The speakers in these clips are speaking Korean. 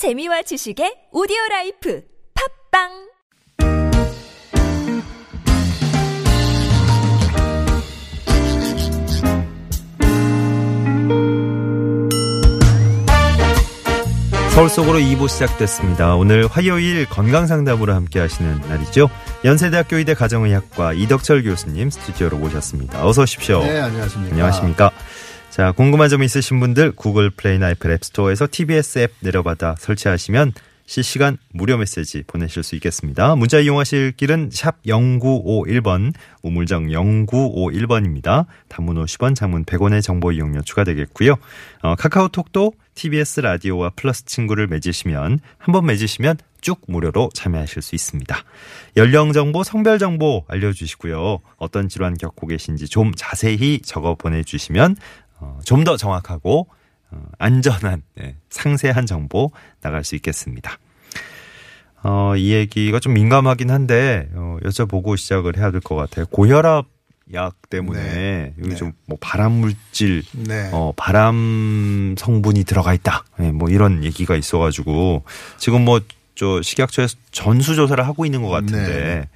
재미와 지식의 오디오 라이프 팟빵 서울 속으로 2부 시작됐습니다. 오늘 화요일 건강 상담으로 함께 하시는 날이죠. 연세대학교 의대 가정의학과 이덕철 교수님 스튜디오로 모셨습니다. 어서 오십시오. 네, 안녕하십니까. 안녕하십니까. 자, 궁금한 점 있으신 분들 구글 플레이나 애플 앱스토어에서 TBS 앱 내려받아 설치하시면 실시간 무료 메시지 보내실 수 있겠습니다. 문자 이용하실 길은 샵 0951번, 우물정 0951번입니다. 단문 50원, 장문 100원의 정보 이용료 추가되겠고요. 어, 카카오톡도 TBS 라디오와 플러스 친구를 맺으시면 한 번 맺으시면 쭉 무료로 참여하실 수 있습니다. 연령 정보, 성별 정보 알려주시고요. 어떤 질환 겪고 계신지 좀 자세히 적어 보내주시면 어, 좀 더 정확하고 어, 안전한 네, 상세한 정보 나갈 수 있겠습니다. 어, 이 얘기가 좀 민감하긴 한데 어, 여쭤보고 시작을 해야 될 것 같아요. 고혈압 약 때문에 네. 여기 네. 좀뭐 발암 물질, 네. 어, 발암 성분이 들어가 있다. 네, 뭐 이런 얘기가 있어가지고 지금 뭐 저 식약처에서 전수 조사를 하고 있는 것 같은데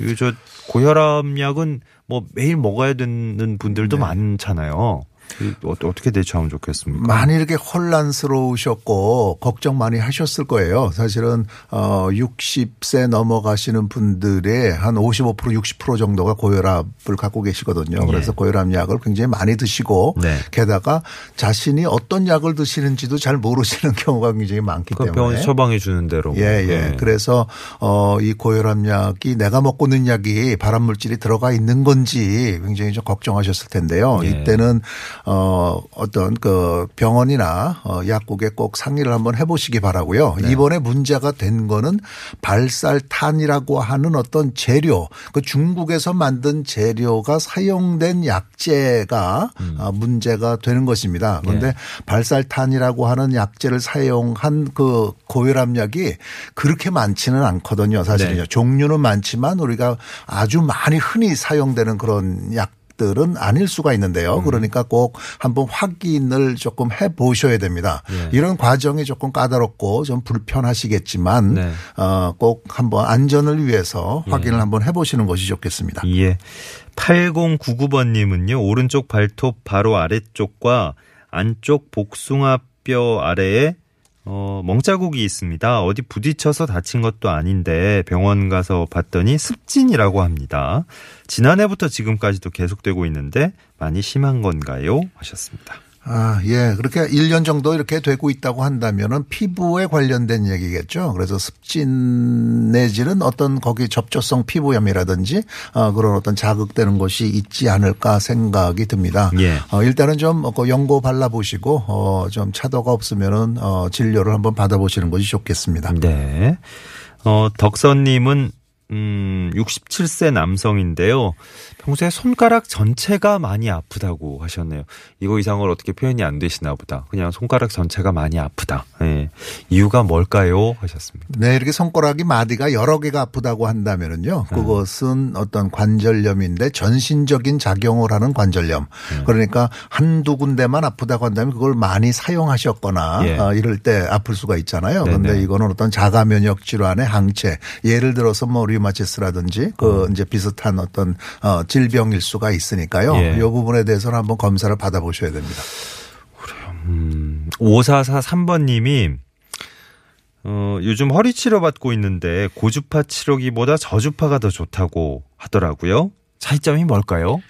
네. 이저 고혈압 약은 뭐 매일 먹어야 되는 분들도 네. 많잖아요. 이 어- 어떻게 대처하면 좋겠습니까? 많이 이렇게 혼란스러우셨고 걱정 많이 하셨을 거예요. 사실은 어 60세 넘어가시는 분들의 한 55% 60% 정도가 고혈압을 갖고 계시거든요. 그래서 예. 고혈압 약을 굉장히 많이 드시고 네. 게다가 자신이 어떤 약을 드시는지도 잘 모르시는 경우가 굉장히 많기 그 때문에 병원 처방해 주는 대로. 예, 예. 네. 그래서 어, 이 고혈압 약이 내가 먹고 있는 약이 발암 물질이 들어가 있는 건지 굉장히 좀 걱정하셨을 텐데요. 예. 이때는 어, 어떤 그 병원이나 어, 약국에 꼭 상의를 한번 해보시기 바라고요. 네. 이번에 문제가 된 거는 발살탄이라고 하는 어떤 재료, 그 중국에서 만든 재료가 사용된 약재가 음. 어, 문제가 되는 것입니다. 그런데 예. 발살탄이라고 하는 약재를 사용한 그 고혈압 약이 그렇게 많지는 않거든요. 사실은요. 네. 종류는 많지만 우리가 아주 많이 흔히 사용되는 그런 약 들은 아닐 수가 있는데요. 음. 그러니까 꼭 한번 확인을 조금 해 보셔야 됩니다. 예. 이런 과정이 조금 까다롭고 좀 불편하시겠지만 네. 어, 꼭 한번 안전을 위해서 확인을 한번 해 보시는 것이 좋겠습니다. 예. 8099번 님은요, 오른쪽 발톱 바로 아래쪽과 안쪽 복숭아 뼈 아래에 어, 멍자국이 있습니다. 어디 부딪혀서 다친 것도 아닌데 병원 가서 봤더니 습진이라고 합니다. 지난해부터 지금까지도 계속되고 있는데 많이 심한 건가요? 하셨습니다. 아, 예. 그렇게 1년 정도 이렇게 되고 있다고 한다면은 피부에 관련된 얘기겠죠. 그래서 습진 내지는 어떤 거기 접촉성 피부염이라든지 어, 그런 어떤 자극되는 것이 있지 않을까 생각이 듭니다. 예. 어, 일단은 좀그 연고 발라 보시고 어, 좀 차도가 없으면은 어, 진료를 한번 받아 보시는 것이 좋겠습니다. 네. 어, 덕선 님은, 음, 67세 남성인데요. 평소에 손가락 전체가 많이 아프다고 하셨네요. 이거 이상으로 어떻게 표현이 안 되시나 보다. 그냥 손가락 전체가 많이 아프다. 예. 이유가 뭘까요? 하셨습니다. 네, 이렇게 손가락이 마디가 여러 개가 아프다고 한다면은요. 그것은 어떤 관절염인데 전신적인 작용을 하는 관절염. 그러니까 한두 군데만 아프다고 한다면 그걸 많이 사용하셨거나 예. 어, 이럴 때 아플 수가 있잖아요. 네네. 그런데 이거는 어떤 자가 면역 질환의 항체. 예를 들어서 뭐 리우마티스라든지 그 이제 비슷한 어떤 어, 질 병일 수가 있으니까요. 예. 이 부분에 대해서는 한번 검사를 받아보셔야 됩니다. 음, 5443번 님이, 어, 요즘 허리 치료 받고 있는데 고주파 치료기보다 저주파가 더 좋다고 하더라고요. 차이점이 뭘까요?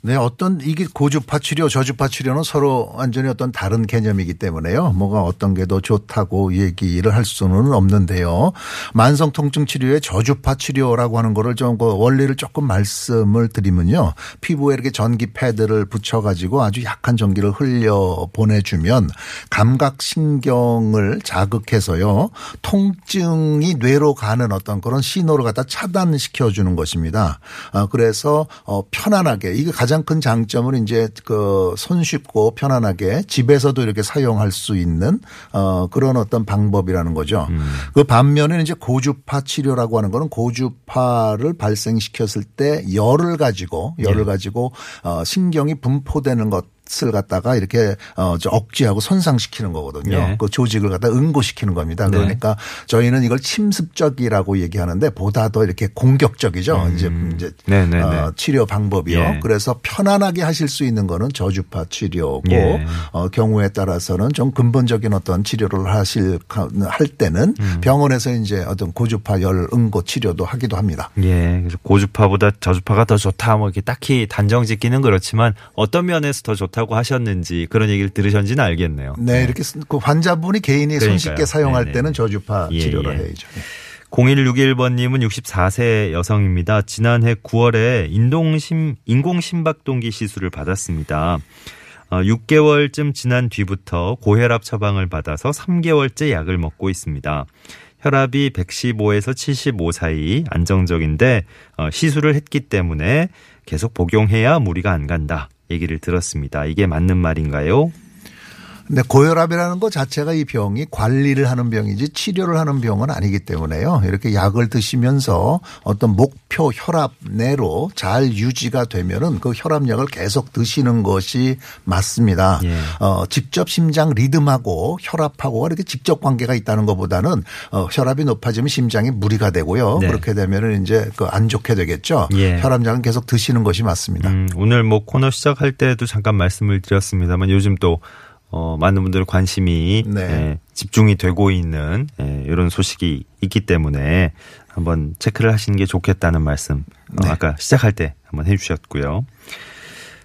네, 어떤 이게 고주파 치료, 저주파 치료는 서로 완전히 어떤 다른 개념이기 때문에요. 뭐가 어떤 게 더 좋다고 얘기를 할 수는 없는데요. 만성 통증 치료의 저주파 치료라고 하는 거를 좀 그 원리를 조금 말씀을 드리면요. 피부에 이렇게 전기 패드를 붙여 가지고 아주 약한 전기를 흘려 보내 주면 감각 신경을 자극해서요. 통증이 뇌로 가는 어떤 그런 신호를 갖다 차단시켜 주는 것입니다. 아, 그래서 어, 편안하게 이게 가장 큰 장점은 이제 그 손쉽고 편안하게 집에서도 이렇게 사용할 수 있는 어, 그런 어떤 방법이라는 거죠. 그 반면에 이제 고주파 치료라고 하는 거는 고주파를 발생시켰을 때 열을 가지고 열을 가지고 어, 신경이 분포되는 것 을 갖다가 이렇게 어저 억제하고 손상시키는 거거든요. 예. 그 조직을 갖다 응고시키는 겁니다. 네. 그러니까 저희는 이걸 침습적이라고 얘기하는데 보다 더 이렇게 공격적이죠. 이제 이제 음. 네네네. 어, 치료 방법이요. 예. 그래서 편안하게 하실 수 있는 거는 저주파 치료고 예. 어, 경우에 따라서는 좀 근본적인 어떤 치료를 하실 할 때는 음. 병원에서 이제 어떤 고주파 열 응고 치료도 하기도 합니다. 예, 그래서 고주파보다 저주파가 더 좋다, 뭐 이렇게 딱히 단정 짓기는 그렇지만 어떤 면에서 더 좋다 고 하셨는지 그런 얘기를 들으셨는지는 알겠네요. 네, 이렇게 쓰- 그 환자분이 개인이 그러니까요. 손쉽게 사용할 네네. 때는 저주파 예, 치료를 예. 해야죠. 0161번님은 64세 여성입니다. 지난해 9월에 인동심, 인공심박동기 시술을 받았습니다. 어, 6개월쯤 지난 뒤부터 고혈압 처방을 받아서 3개월째 약을 먹고 있습니다. 혈압이 115에서 75 사이 안정적인데 어, 시술을 했기 때문에 계속 복용해야 무리가 안 간다. 얘기를 들었습니다. 이게 맞는 말인가요? 근데 고혈압이라는 것 자체가 이 병이 관리를 하는 병이지 치료를 하는 병은 아니기 때문에요. 이렇게 약을 드시면서 어떤 목표 혈압 내로 잘 유지가 되면은 그 혈압약을 계속 드시는 것이 맞습니다. 예. 어, 직접 심장 리듬하고 혈압하고 이렇게 직접 관계가 있다는 것보다는 어, 혈압이 높아지면 심장이 무리가 되고요. 네. 그렇게 되면은 이제 그 안 좋게 되겠죠. 예. 혈압약은 계속 드시는 것이 맞습니다. 음, 오늘 뭐 코너 시작할 때도 잠깐 말씀을 드렸습니다만 요즘 또 어, 많은 분들 관심이 네. 예, 집중이 되고 있는 예, 이런 소식이 있기 때문에 한번 체크를 하시는 게 좋겠다는 말씀 어, 네. 아까 시작할 때 한번 해주셨고요.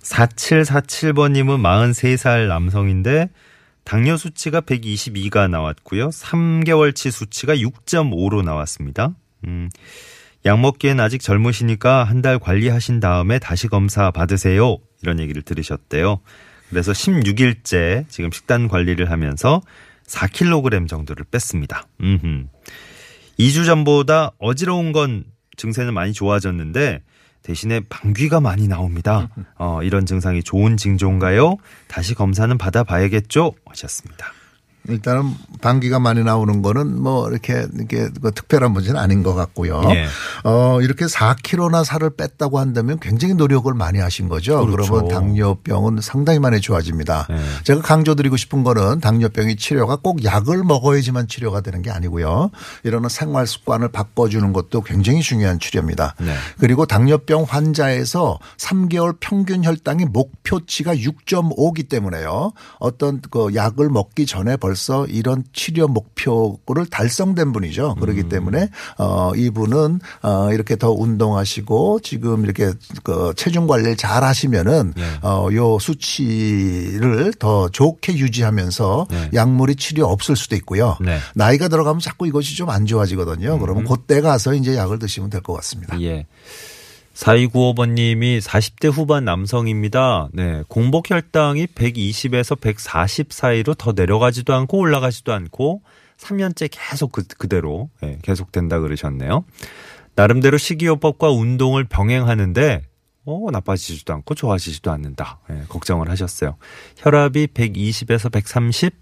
4747번님은 43살 남성인데 당뇨 수치가 122가 나왔고요. 3개월치 수치가 6.5로 나왔습니다. 음, 약 먹기엔 아직 젊으시니까 한 달 관리하신 다음에 다시 검사 받으세요. 이런 얘기를 들으셨대요. 그래서 16일째 지금 식단 관리를 하면서 4kg 정도를 뺐습니다. 음흠. 2주 전보다 어지러운 건 증세는 많이 좋아졌는데 대신에 방귀가 많이 나옵니다. 어, 이런 증상이 좋은 징조인가요? 다시 검사는 받아봐야겠죠? 하셨습니다. 일단은 방귀가 많이 나오는 거는 뭐 이렇게 이게 그 특별한 문제는 아닌 것 같고요. 예. 어 이렇게 4kg나 살을 뺐다고 한다면 굉장히 노력을 많이 하신 거죠. 그렇죠. 그러면 당뇨병은 상당히 많이 좋아집니다. 예. 제가 강조드리고 싶은 거는 당뇨병이 치료가 꼭 약을 먹어야지만 치료가 되는 게 아니고요. 이런 생활 습관을 바꿔주는 것도 굉장히 중요한 치료입니다. 네. 그리고 당뇨병 환자에서 3개월 평균 혈당이 목표치가 6.5기 때문에요. 어떤 그 약을 먹기 전에 벌써 이런 치료 목표를 달성된 분이죠. 그렇기 때문에 어 이분은 어 이렇게 더 운동하시고 지금 이렇게 그 체중 관리를 잘 하시면은 네. 어요 수치를 더 좋게 유지하면서 네. 약물이 치료 없을 수도 있고요. 네. 나이가 들어가면 자꾸 이것이 좀 안 좋아지거든요. 그러면 그때 가서 이제 약을 드시면 될 것 같습니다. 예. 4295번님이 40대 후반 남성입니다. 네. 공복 혈당이 120에서 140 사이로 더 내려가지도 않고 올라가지도 않고 3년째 계속 그, 그대로 예, 계속된다 그러셨네요. 나름대로 식이요법과 운동을 병행하는데 어, 나빠지지도 않고 좋아지지도 않는다. 예, 걱정을 하셨어요. 혈압이 120에서 130,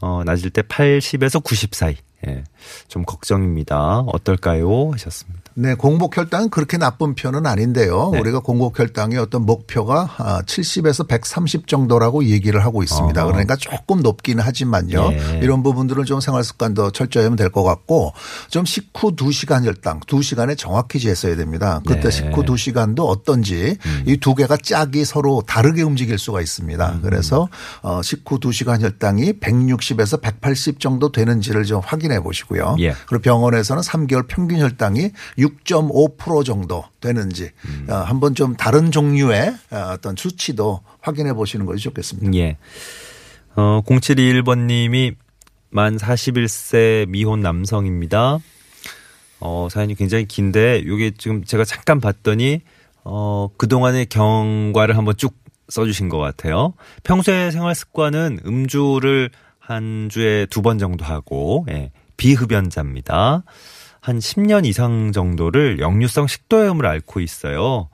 어, 낮을 때 80에서 90 사이. 예, 좀 걱정입니다. 어떨까요? 하셨습니다. 네, 공복 혈당은 그렇게 나쁜 편은 아닌데요. 네. 우리가 공복 혈당의 어떤 목표가 아, 70에서 130 정도라고 얘기를 하고 있습니다. 어허. 그러니까 조금 높기는 하지만요. 예. 이런 부분들은 좀 생활 습관도 철저히 하면 될 것 같고 좀 식후 2시간 혈당, 2시간에 정확히 재서야 됩니다. 그때 네. 식후 2시간도 어떤지 이두 개가 짝이 서로 다르게 움직일 수가 있습니다. 음. 그래서 어, 식후 2시간 혈당이 160에서 180 정도 되는지를 좀 확인해 보시고요. 예. 그리고 병원에서는 3개월 평균 혈당이 6.5% 정도 되는지 음. 어, 한번 좀 다른 종류의 어, 어떤 수치도 확인해 보시는 것이 좋겠습니다. 예. 어, 0721번 님이 만 41세 미혼 남성입니다. 어, 사연이 굉장히 긴데, 요게 지금 제가 잠깐 봤더니, 어, 그동안의 경과를 한번 쭉 써주신 것 같아요. 평소의 생활 습관은 음주를 한 주에 두 번 정도 하고, 예, 비흡연자입니다. 한 10년 이상 정도를 역류성 식도염을 앓고 있어요.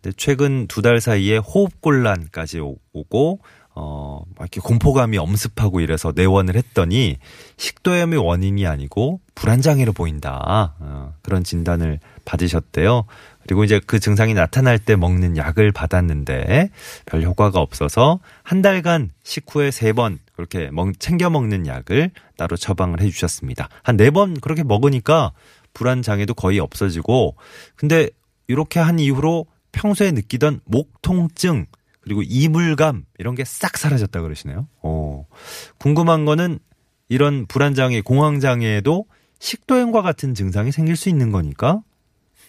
근데 최근 두 달 사이에 호흡곤란까지 오- 오고 어, 막 이렇게 공포감이 엄습하고 이래서 내원을 했더니 식도염이 원인이 아니고 불안장애로 보인다. 어, 그런 진단을 받으셨대요. 그리고 이제 그 증상이 나타날 때 먹는 약을 받았는데 별 효과가 없어서 한 달간 식후에 세 번 그렇게 먹, 챙겨 먹는 약을 따로 처방을 해 주셨습니다. 한 네 번 그렇게 먹으니까 불안 장애도 거의 없어지고 근데 이렇게 한 이후로 평소에 느끼던 목 통증 그리고 이물감 이런 게 싹 사라졌다 그러시네요. 어. 궁금한 거는 이런 불안 장애, 공황 장애에도 식도염과 같은 증상이 생길 수 있는 거니까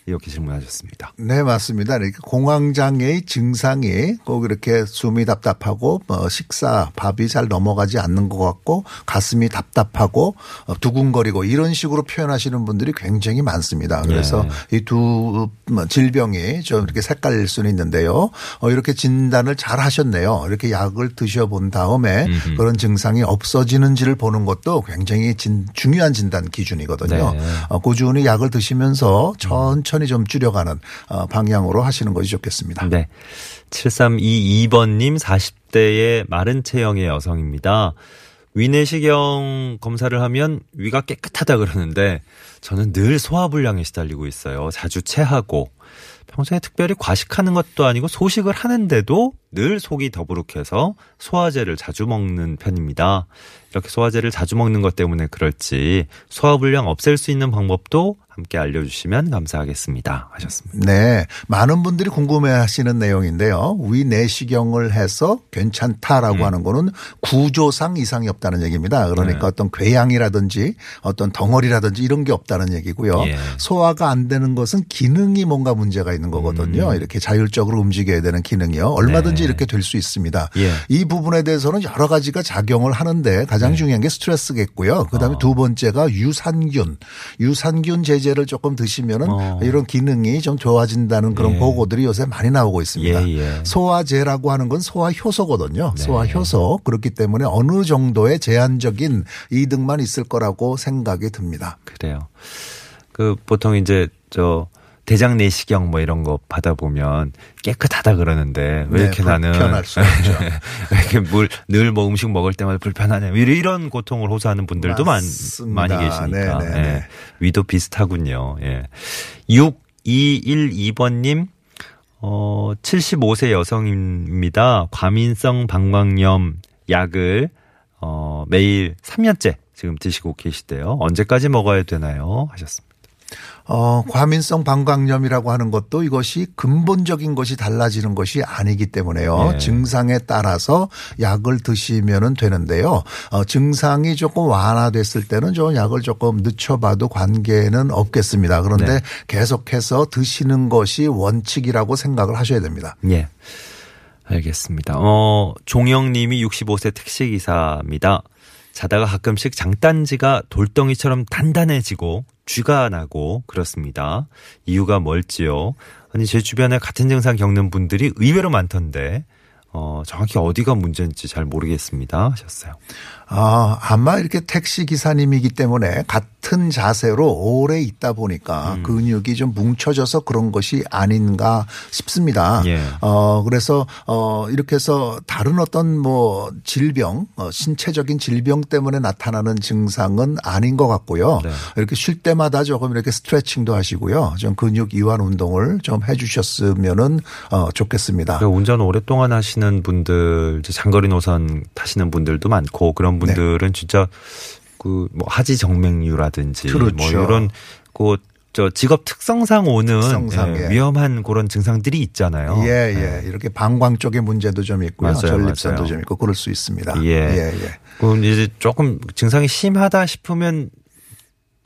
이렇게 질문하셨습니다. 네, 맞습니다. 이렇게 공황장애의 증상이 꼭 이렇게 숨이 답답하고 뭐 식사, 밥이 잘 넘어가지 않는 것 같고 가슴이 답답하고 어, 두근거리고 이런 식으로 표현하시는 분들이 굉장히 많습니다. 그래서 예. 이두 질병이 좀 이렇게 색깔일 수는 있는데요. 어, 이렇게 진단을 잘 하셨네요. 이렇게 약을 드셔본 다음에 음흠. 그런 증상이 없어지는지를 보는 것도 굉장히 진- 중요한 진단 기준이거든요. 네. 어, 꾸준히 약을 드시면서 천천히 좀 줄여가는 어, 방향으로 하시는 것이 좋겠습니다. 네. 7322번님 40대의 마른 체형의 여성입니다. 위내시경 검사를 하면 위가 깨끗하다 그러는데 저는 늘 소화불량에 시달리고 있어요. 자주 체하고 평소에 특별히 과식하는 것도 아니고 소식을 하는데도 늘 속이 더부룩해서 소화제를 자주 먹는 편입니다. 이렇게 소화제를 자주 먹는 것 때문에 그럴지 소화불량 없앨 수 있는 방법도 함께 알려주시면 감사하겠습니다. 하셨습니다. 네. 많은 분들이 궁금해 하시는 내용인데요. 위 내시경을 해서 괜찮다라고 음. 하는 거는 구조상 이상이 없다는 얘기입니다. 그러니까 네. 어떤 궤양이라든지 어떤 덩어리라든지 이런 게 없다는 얘기고요. 예. 소화가 안 되는 것은 기능이 뭔가 문제가 있는 거거든요. 음. 이렇게 자율적으로 움직여야 되는 기능이요. 얼마든지 네. 이렇게 될 수 있습니다. 예. 이 부분에 대해서는 여러 가지가 작용을 하는데 가장 중요한 게 스트레스겠고요. 그다음에 네. 어. 두 번째가 유산균. 유산균 제제를 조금 드시면은 어. 이런 기능이 좀 좋아진다는 그런 예. 보고들이 요새 많이 나오고 있습니다. 예, 예. 소화제라고 하는 건 소화 효소거든요. 네. 소화 효소. 그렇기 때문에 어느 정도의 제한적인 이득만 있을 거라고 생각이 듭니다. 그래요. 그 보통 이제 저 대장 내시경 뭐 이런 거 받아보면 깨끗하다 그러는데 왜 네, 이렇게 나는 불편할 수 있죠. 왜 이렇게 물 늘 뭐 음식 먹을 때마다 불편하냐 이런- 고통을 호소하는 분들도 많. 많이 계시니까 네, 네, 네. 예. 위도 비슷하군요. 예. 6212번님 어 75세 여성입니다. 과민성 방광염 약을 어 매일 3년째 지금 드시고 계시대요. 언제까지 먹어야 되나요? 하셨습니다. 어, 과민성 방광염이라고 하는 것도 이것이 근본적인 것이 달라지는 것이 아니기 때문에요. 예. 증상에 따라서 약을 드시면은 되는데요. 어, 증상이 조금 완화됐을 때는 좀 약을 조금 늦춰봐도 관계는 없겠습니다. 그런데 네. 계속해서 드시는 것이 원칙이라고 생각을 하셔야 됩니다. 예. 알겠습니다. 어, 종영 님이 65세 택시기사입니다. 자다가 가끔씩 장단지가 돌덩이처럼 단단해지고 쥐가 나고 그렇습니다. 이유가 뭘지요? 아니, 제 주변에 같은 증상 겪는 분들이 의외로 많던데, 어, 정확히 어디가 문제인지 잘 모르겠습니다. 하셨어요. 아, 아마 이렇게 택시 기사님이기 때문에 같은 자세로 오래 있다 보니까 음. 근육이 좀 뭉쳐져서 그런 것이 아닌가 싶습니다. 예. 어, 그래서 어, 이렇게 해서 다른 어떤 뭐 질병, 어, 신체적인 질병 때문에 나타나는 증상은 아닌 것 같고요. 네. 이렇게 쉴 때마다 조금 이렇게 스트레칭도 하시고요. 좀 근육 이완 운동을 좀 해 주셨으면은 어, 좋겠습니다. 그러니까 운전 오랫동안 하시는 분들, 장거리 노선 타시는 분들도 많고 그런 분들은 진짜 그 뭐 하지 정맥류라든지 뭐 그렇죠. 이런 그저 직업 특성상 오는 특성상, 예, 예. 위험한 그런 증상들이 있잖아요. 예, 예. 이렇게 방광 쪽에 문제도 좀 있고요. 맞아요, 전립선도 맞아요. 좀 있고 그럴 수 있습니다. 예. 예, 예. 그 이제 조금 증상이 심하다 싶으면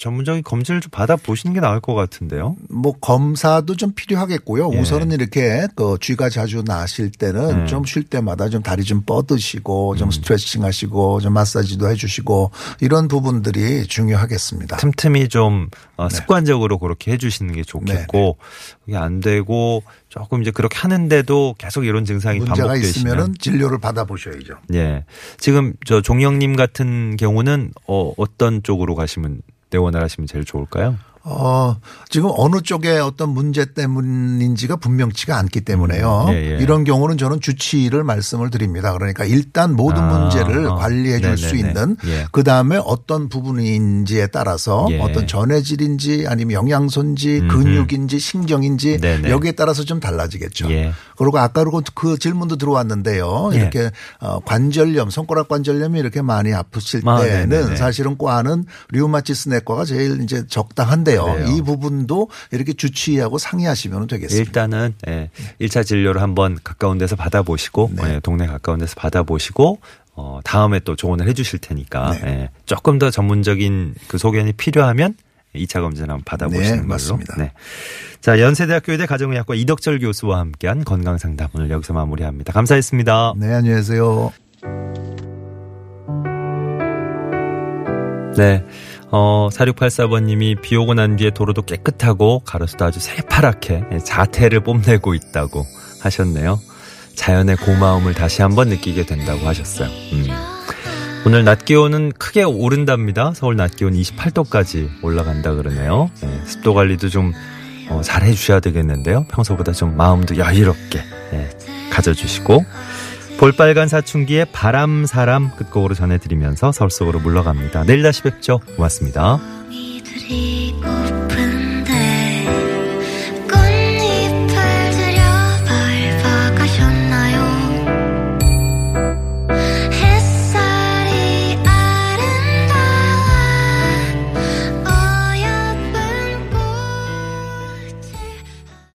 전문적인 검진을 좀 받아 보시는 게 나을 것 같은데요. 뭐 검사도 좀 필요하겠고요. 예. 우선은 이렇게 그 쥐가 자주 나실 때는 음. 좀쉴 때마다 좀 다리 좀 뻗으시고 좀 스트레칭 하시고 좀 마사지도 해 주시고 이런 부분들이 중요하겠습니다. 틈틈이 좀 네. 어, 습관적으로 그렇게 해주시는 게 좋겠고 그게 안 되고 조금 이제 그렇게 하는데도 계속 이런 증상이 문제가 있으면은 진료를 받아 보셔야죠. 예 지금 저 종영님 같은 경우는 어, 어떤 쪽으로 가시면 내원을 하시면 제일 좋을까요? 어, 지금 어느 쪽에 어떤 문제 때문인지가 분명치가 않기 때문에요. 음, 예, 예. 이런 경우는 저는 주치의를 말씀을 드립니다. 그러니까 일단 모든 아, 문제를 어. 관리해 줄수 네네네. 있는 예. 그 다음에 어떤 부분인지에 따라서 예. 어떤 전해질인지 아니면 영양소인지. 근육인지 신경인지 네네. 여기에 따라서 좀 달라지겠죠. 예. 그리고 아까 그 질문도 들어왔는데요. 예. 이렇게 어, 관절염, 손가락 관절염이 이렇게 많이 아프실 아, 때는 네네네. 사실은 과는 류마티스 내과가 제일 이제 적당한데요. 그래요. 이 부분도 이렇게 주치의하고 상의하시면 되겠습니다. 일단은 예, 1차 진료를 한번 가까운 데서 받아보시고 네. 예, 동네 가까운 데서 받아보시고 어, 다음에 또 조언을 해주실 테니까 네. 예, 조금 더 전문적인 그 소견이 필요하면 2차 검진 한번 받아보시는 네, 걸로. 맞습니다. 네. 자 연세대학교 의대 가정의학과 이덕철 교수와 함께한 건강 상담 오늘 여기서 마무리합니다. 감사했습니다. 네, 안녕히 계세요. 네. 어, 4684번님이 비 오고 난 뒤에 도로도 깨끗하고 가로수도 아주 새파랗게 자태를 뽐내고 있다고 하셨네요. 자연의 고마움을 다시 한번 느끼게 된다고 하셨어요. 음. 오늘 낮 기온은 크게 오른답니다. 서울 낮 기온 28도까지 올라간다 그러네요. 네, 습도 관리도 좀 어, 잘 해주셔야 되겠는데요. 평소보다 좀 마음도 여유롭게 예, 가져주시고 볼빨간 사춘기의 바람 사람 끝곡으로 전해드리면서 서울 속으로 물러갑니다. 내일 다시 뵙죠. 고맙습니다.